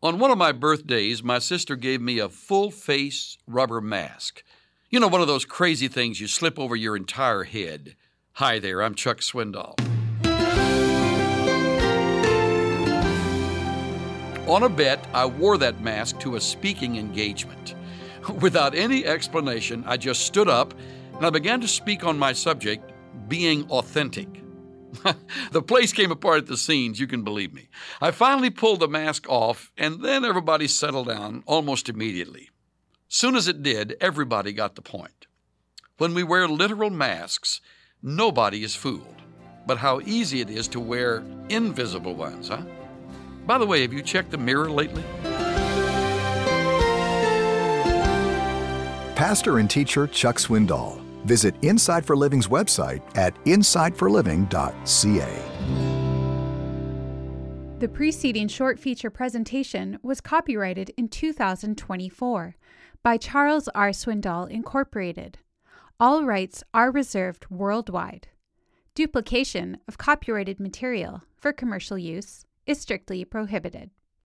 On one of my birthdays, my sister gave me a full face rubber mask. You know, one of those crazy things you slip over your entire head. Hi there, I'm Chuck Swindoll. On a bet, I wore that mask to a speaking engagement. Without any explanation, I just stood up and I began to speak on my subject, being authentic. the place came apart at the seams, you can believe me. I finally pulled the mask off, and then everybody settled down almost immediately. Soon as it did, everybody got the point. When we wear literal masks, nobody is fooled. But how easy it is to wear invisible ones, huh? By the way, have you checked the mirror lately? Pastor and teacher Chuck Swindoll Visit Insight for Living's website at insightforliving.ca. The preceding short feature presentation was copyrighted in 2024 by Charles R. Swindoll, Incorporated. All rights are reserved worldwide. Duplication of copyrighted material for commercial use is strictly prohibited.